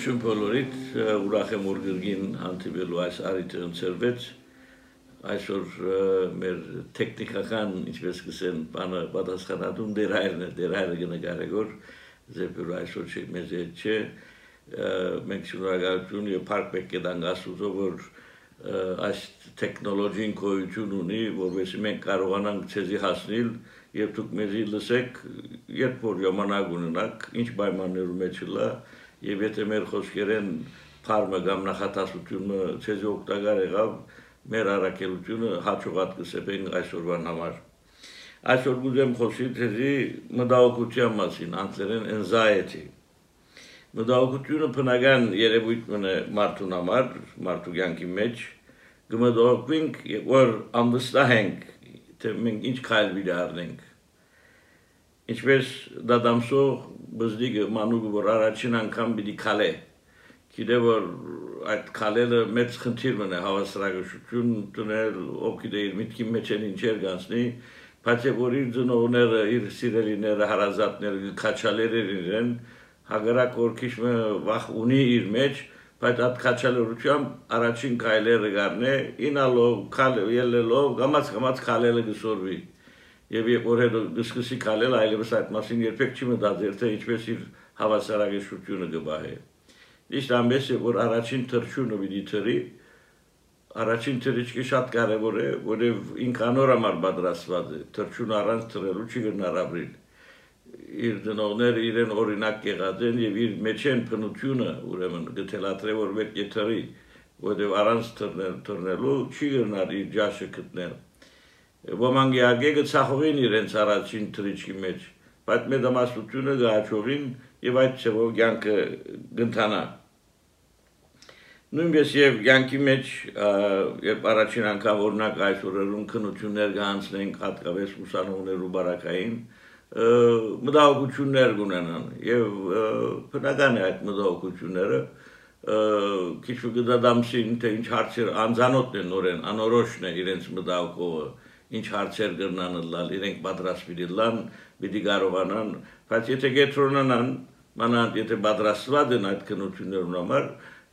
Ողջույն բոլորիդ, ուրախ եմ որ գրգին հանդիպելու այս արիթը ընձերվեց։ Այսօր մեր տեխնիկական, ինչպես կսեն, բանը պատասխանատուն դերայրն է, դերայրը գնկարեգոր, զեպյուր այսօր չէ, մեզ հետ չէ, մենք շնորհակալություն եւ փառք պետք է տանք Աստծո, որ այս տեխնոլոգին գոյություն ունի, որովհետեւ մենք կարողանանք ցեզի հասնել եւ դուք մեզի լսեք, երբ որ ժամանակ ունենաք, ինչ պայմաններում է չլա, եւ եթե մեր խոսքերեն փարմը կամ նախատասությունը ցեզ օգտակար եղավ մեր առաքելությունը հաջողած կսեպեն այսօրվան համար այսօր գուզեմ խոսել ցեզի մտահոգության մասին անձերեն anxiety մտահոգությունը բնական երևույթ մնը մարդուն համար մարդու կյանքի մեջ գմդողվինք որ անվստահենք թե մենք ինչ քայլ վիճ առնենք ինչպես դադամսող բզդիգը մանուկը որ առաջին անգամ պիտի քալե գիտե որ այդ քալելը մեծ խնդիր մնա հավասարակշռություն տնել ով գիտե իր միտքի մեջ են ինչեր գանցնի բայց որ իր ծնողները իր սիրելիները հարազատները քաչալեր իրեն հագարակ որ քիչ վախ ունի իր մեջ բայց այդ քաչալերությամբ առաջին քայլերը գարնե ինալով քալ ելելով գամած գամած քալելը գսորվի եւ երբ որ հետո դիսկուսի կալել այլևս այդ մասին երբեք չի մտածել թե ինչպես իր հավասարակշռությունը կբահե իսկ ամենը որ առաջին թրջունը պիտի թրի առաջին թրիչքը շատ կարևոր է որև ինքանոր համար պատրաստված է թրջուն առանց թրելու չի գնարաբրիլ իր դնողները իրեն օրինակ եղած են եւ իր մեջ են փնությունը ուրեմն գտելատրե որ պետք է թրի որովհետեւ առանց թռնելու չի գնար իր ջաշը գտնել ոմանք իհարկե գծախողին իրենց առաջին թրիչքի մեջ, բայց մեր դամասությունը գաչողին եւ այդ ծավալ կյանքը գնթանա։ Նույնպես եւ կյանքի մեջ երբ առաջին անգամ օրինակ այս օրերուն քնություններ կանցնենք հատկապես ուսանողներու բարակային, մտահոգություններ կունենան եւ բնական է այդ մտահոգությունները քիչ կդադամսին թե ինչ հարցեր անզանոթն են նորեն անորոշն է իրենց մտահոգողը ինչ հարցեր կրնան լալ, իրենք պատրաստ պիտի լան, պիտի կարողանան, բայց եթե գետրոնանան, մանանդ եթե պատրաստված են այդ քնություններուն համար,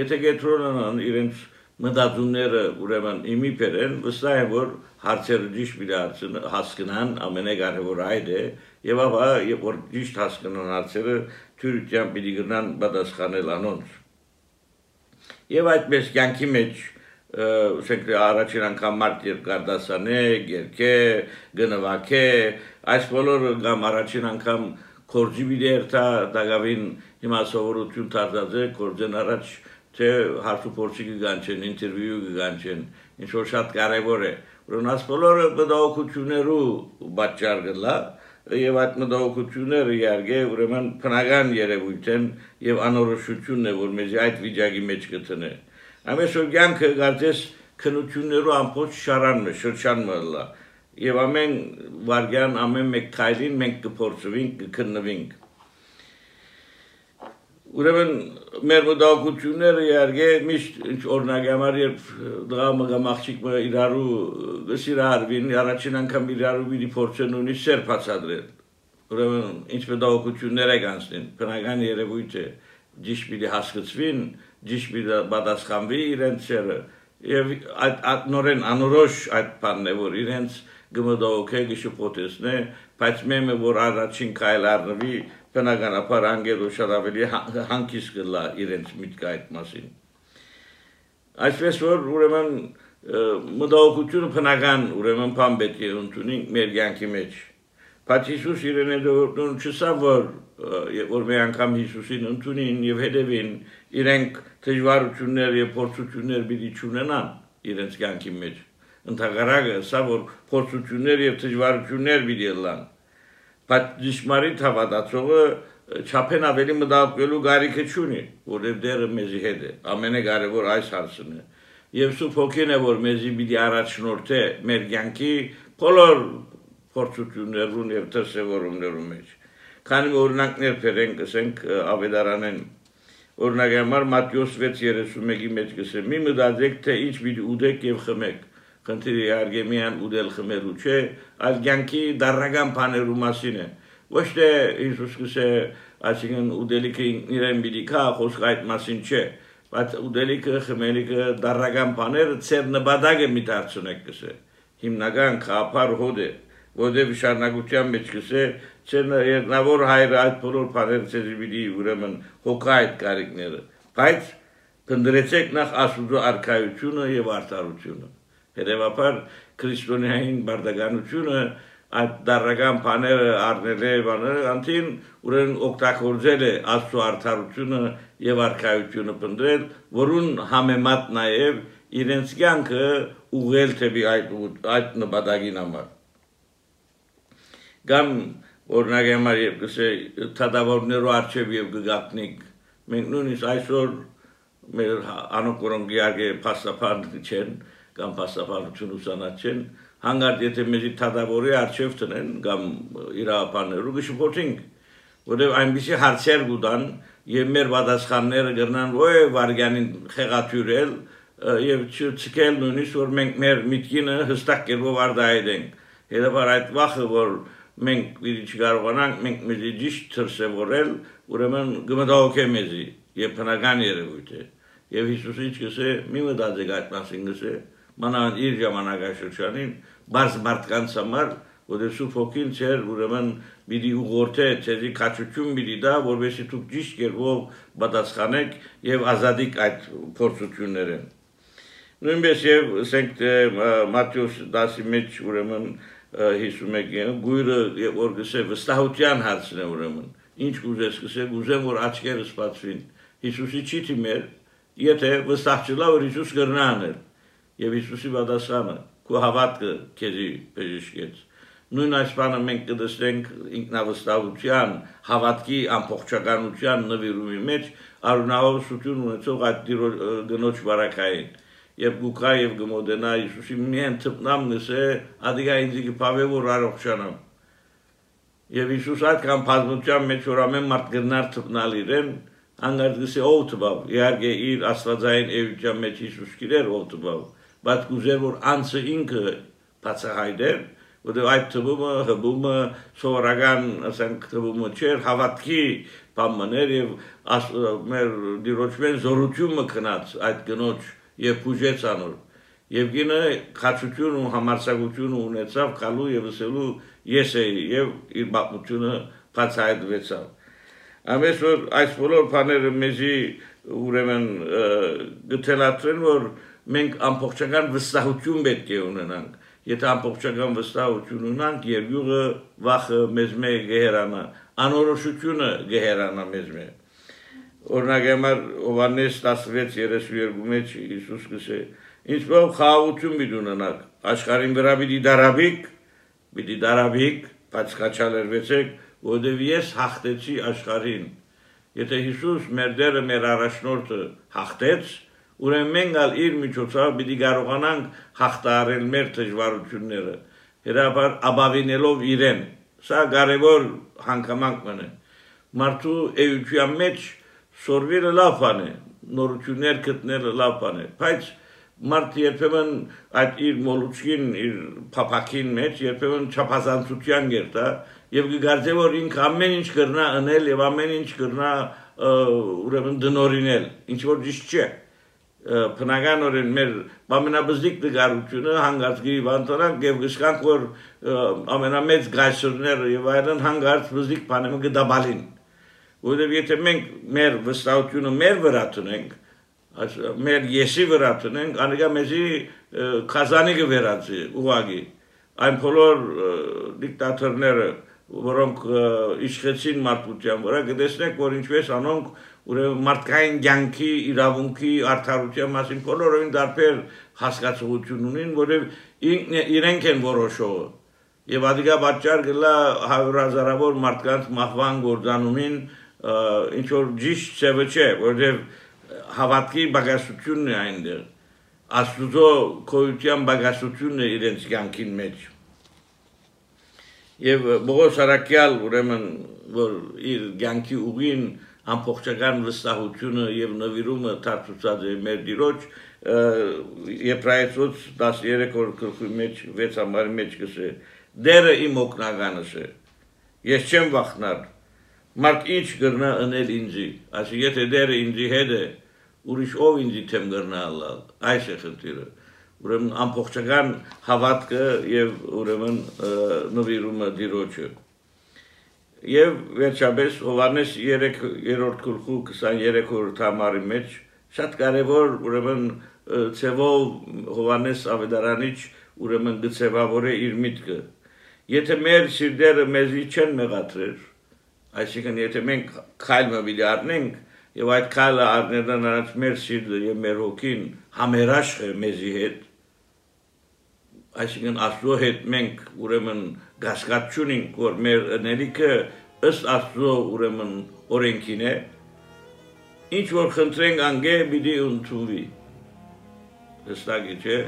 եթե գետրոնանան իրենց մտածումները ուրեմն իմի բերեն, վստահ եմ որ հարցերը ճիշտ պիտի հասկանան, ամենակարևորը այդ է, եւ ապա երբ որ ճիշտ հասկանան հարցերը, թյուրությամբ պիտի գնան պատասխանել անոնց։ Եվ այդպես կյանքի մեջ ուսենք առաջին անգամ մարդ երկար դասանե, երկե, գնվակե, այս բոլորը կամ առաջին անգամ կորձի բիդերտա դագավին հիմա սովորություն տարձած է, կորձեն առաջ թե հարցու փորձի կգանչեն, ինտերվյու կգանչեն, ինչ որ շատ կարևոր է։ Ուրեմն այս բոլորը մտահոգություններու պատճառ գլա, եւ այդ մտահոգությունները իհարկե ուրեմն բնական երևույթ են եւ անորոշությունն է, որ մեզ այդ վիճակի մեջ կտնե։ Ամեսօր կյանքը կարծես քնություններով ամբողջ շարանը, շրջանը լա։ Եվ ամեն վարգյան, ամեն մեկ քայլին մենք կփորձվենք, կքննվենք։ Ուրեմն մեր մտահոգությունները իհարկե միշտ ինչ օրինակ համար երբ դղամը կամ աղջիկը իրարու գսիրարվին, առաջին անգամ իրարու մի փորձեն ունի սեր բացադրել։ Ուրեմն ինչ մտահոգություններ է կանցնին, բնական երևույթ է, ճիշտ պիտի հասկացվին, ճիշտ պատասխանվի իրենց ցերը եւ այդ նորեն անորոշ այդ բանն է որ իրենց գմդոքե գշփոթեսն է բայց մեմը որ առաջին քայլ առնվի բնականաբար անգել ու շատ ավելի հանկիս կլա իրենց միտքը այդ մասին այսպես որ ուրեմն մտահոգությունը բնական ուրեմն բան պետք է ընդունենք մեր կյանքի մեջ բայց Հիսուս իրեն է դուրն չսա որ որ մի անգամ Հիսուսին ընդունին եւ հետևին իրենք դժվարություններ եւ փորձություններ պիտի ճունենան իրենց կյանքի մեջ ընդհանրակը սա որ փորձություններ եւ դժվարություններ պիտի լան բայց դժմարին հավատացողը չափեն ավելի մտածելու գարիքը չունի որովհետեւ դերը մեզի հետ է ամենակարևոր այս հարցն է եւ սու փոքին է որ մեզի պիտի առաջնորդե մեր կյանքի բոլոր փորձություններուն եւ դրսեւորումներուն մեջ քանի օրինակներ բերենք ասենք ավետարանեն Օրինակ համար Մատթեոս 6:31-ի մեջ գսեմ. Մի մտածեք, թե ինչ պիտի ուտեք եւ խմեք։ Խնդիրը իհարկե միան ուտել խմելու չէ, այլ կյանքի դառնական բաներու մասին է։ Ոչ թե Հիսուս գսե այսինքն ուդելիքը իրեն պիտի կա, խոսքը այդ մասին չէ, բայց ուդելիքը, խմելիքը, դարական բաները ծեր նպատակը մի դարձունեք կսե։ Հիմնական խափար հոդ է, որտեղ շարունակության մեջ կսե, չեն երնավոր հայրը այդ բոլոր բաները պիտի ուրեմն հոգա այդ կարիքները։ Բայց Կնդրեցեք նախ Աստուծո արքայությունը եւ արդարությունը։ Հետևաբար քրիստոնեային բարդականությունը այդ դարական բաները առնել է բաները անտին ուրեն օգտագործել է Աստծո արդարությունը եւ արքայությունը պնդրել, որուն համեմատ նաեւ իրենց կյանքը ուղղել թեպի այդ այդ նպատակին համար։ Կամ օրինակ համար եւ կսե թադավորներու արչեւ եւ գգատնիկ մենք նույնիսկ այսօր մեր անոնք որոնք իհարկե փաստաբան չեն կամ փաստաբանություն ուսանած չեն հանգարտ եթե մեզի թադավորի արժև տնեն կամ իրավաբաններու գշփոթինք որովհետև այնպեսի հարցեր գուտան եւ մեր պատասխանները գրնան ոյ վարգյանին խեղաթյուրել եւ չցկել նույնիսկ որ մենք մեր միտքինը հստակ կերպով արդայենք հետաբար այդ վախը որ մենք պիտի չկարողանանք մենք մեզի ճիշտ դրսևորել ուրեմն գմտահոգե մեզի եւ բնական երևույթ է եւ Հիսուսը ինչ գսե մի մտածեք այդ մասին գսե մանավանդ իր ժամանակաշրջանին բարձ մարդկանց համար որը սուրբ ոգին ծեր ուրեմն պիտի ուղղորդե ցեզի քաչություն պիտի դա որովհետեւ դուք ճիշտ կերպով պատասխանեք եւ ազատիկ այդ փորձությունները նույնպես եւ ասենք Մատթեոս 10-ի մեջ ուրեմն 51-ը գույրը որ գսե վստահության հարցն է ուրեմն ինչ կուզես գսե գուզեմ որ աչքերս բացվին Հիսուսի չի թիմեր եթե վստահ չլա որ Հիսուս կրնա անել եւ Հիսուսի պատասխանը քո հավատքը քեզի բժշկեց նույն այս բանը մենք կդստենք ինքնավստահության հավատքի ամբողջականության նվիրումի մեջ արունավորություն ունեցող այդ գնոջ բարակային եւ գուկա եւ գմոդենա Հիսուսի միայն թփնամնս է ադիգա ինձի կփավե որ առողջանամ եւ Հիսուս այդ կամ բազմության մեջ որ ամեն մարդ գնար թփնալ իրեն անգարտգսի ով տվավ, իհարկե իր աստվածային էության մեջ Հիսուս գիրեր ով տվավ, բայց կուզեր որ անցը ինքը բացահայտեր, որտեղ այդ թվումը, հբումը, սովորական, ասենք, թվումը չէր, հավատքի բամներ եւ մեր դիրոճմեն զորությունը կնած այդ գնոջ եւ բուժեց անոր։ Եվ գինը խաչություն ու համարսակություն ունեցավ կալու եւ ասելու ես էի եւ իր բացությունը բացահայտվեցավ։ Ամես որ այս բոլոր բաները մեզի ուրեմն գտելացրեն որ մենք ամբողջական վստահություն պետք է ունենանք եթե ամբողջական վստահություն ունենանք եւ յուղը վախը մեզ մե գերանա անորոշությունը գերանա մեզ մե օրինակ համար Հովանես 16:32 մեջ Հիսուս գսե ինչպես խաղաղություն պիտի ունենաք աշխարհին վրա պիտի դարաբիկ պիտի դարաբիկ բայց կաչալերվեցեք որովհետև ես հաղթեցի աշխարհին։ Եթե Հիսուս մեր դերը մեր առաջնորդը հաղթեց, ուրեմն մենք ալ իր միջոցով պիտի կարողանանք հաղթարել մեր դժվարությունները, հերաբար աբավինելով իրեն։ Սա կարևոր հանգամանք մնը։ Մարդու էության մեջ սորվելը լավ բան է, նորություններ գտնելը լավ բան է, բայց մարդ երբեմն այդ իր մոլուցքին, իր փափակին մեջ երբեմն չափազանցության գերտա, եւ կգարձե որ ինք ամեն ինչ կրնա անել եւ ամեն ինչ կրնա ուրեմն դնորինել ինչ որ ճիշտ չէ բնականորեն մեր ամենաբզիկ դգարությունը հանգարց գի վանտրանք եւ գշկանք որ ամենամեծ գայսուրները եւ այլն հանգարց բզիկ բանը գդաբալին որովհետեւ եթե մենք մեր վստահությունը մեր վրա տնենք մեր եսի վրա տնենք անիկա մեզի կազանի կվերածի ուղագի այն բոլոր դիկտատորները որոնք իշխեցին մարդկության վրա, կտեսնեք, որ ինչպես անոնք ուրեմն մարդկային ցանկի, իրավունքի, արդարության մասին բոլորովին դարբեր հասկացողություն ունին, որև իրենք են որոշողը։ Եվ ադիգա պատճառ գլա հարյուրազարավոր մարդկանց մահվան գործանումին ինչ որ ճիշտ ծավը չէ, որովհետև հավատքի բագասությունն է այնտեղ։ Աստուծո քոյության բագասությունն է իրենց ցանկին մեջ եւ Բողոս Արաքյալ ուրեմն որ իր ցանկի ուղին ամբողջական վստահությունը եւ նվիրումը դարձուցած է մեր դիրոջ Եբրայեցոց 13 օր գլխի մեջ 6 ամառի մեջ գսե դերը իմ օգնականս է ես չեմ վախնար մարդ ինչ գրնա անել ինձի, ասի եթե դերը ինձի հետ է, ուրիշ ով ինձի թեմ գրնա ալալ, այս է խնդիրը։ Ուրեմն ամբողջական հավատքը եւ ուրեմն նվիրումը դիրոջը։ Եվ վերջապես Հովանես 3-րդ գլխու 23-րդ համարի մեջ շատ կարևոր ուրեմն ցևով Հովանես Ավետարանիչ ուրեմն գծեվավորե իր միտքը։ Եթե մեր սիրտերը մեզի չեն մեղադրեր, Այսինքն եթե մենք քայլը վիլի առնենք եւ այդ քայլը առնելն առաջ մեր սիրտը եւ մեր հոգին համերաշխ է մեզի հետ այսինքն աստծո հետ մենք ուրեմն գասկած չունենք որ մեր ներիքը ըստ աստծո ուրեմն օրենքին է ինչ որ խնդրենք անգե պիտի ընդունվի հստակ չէ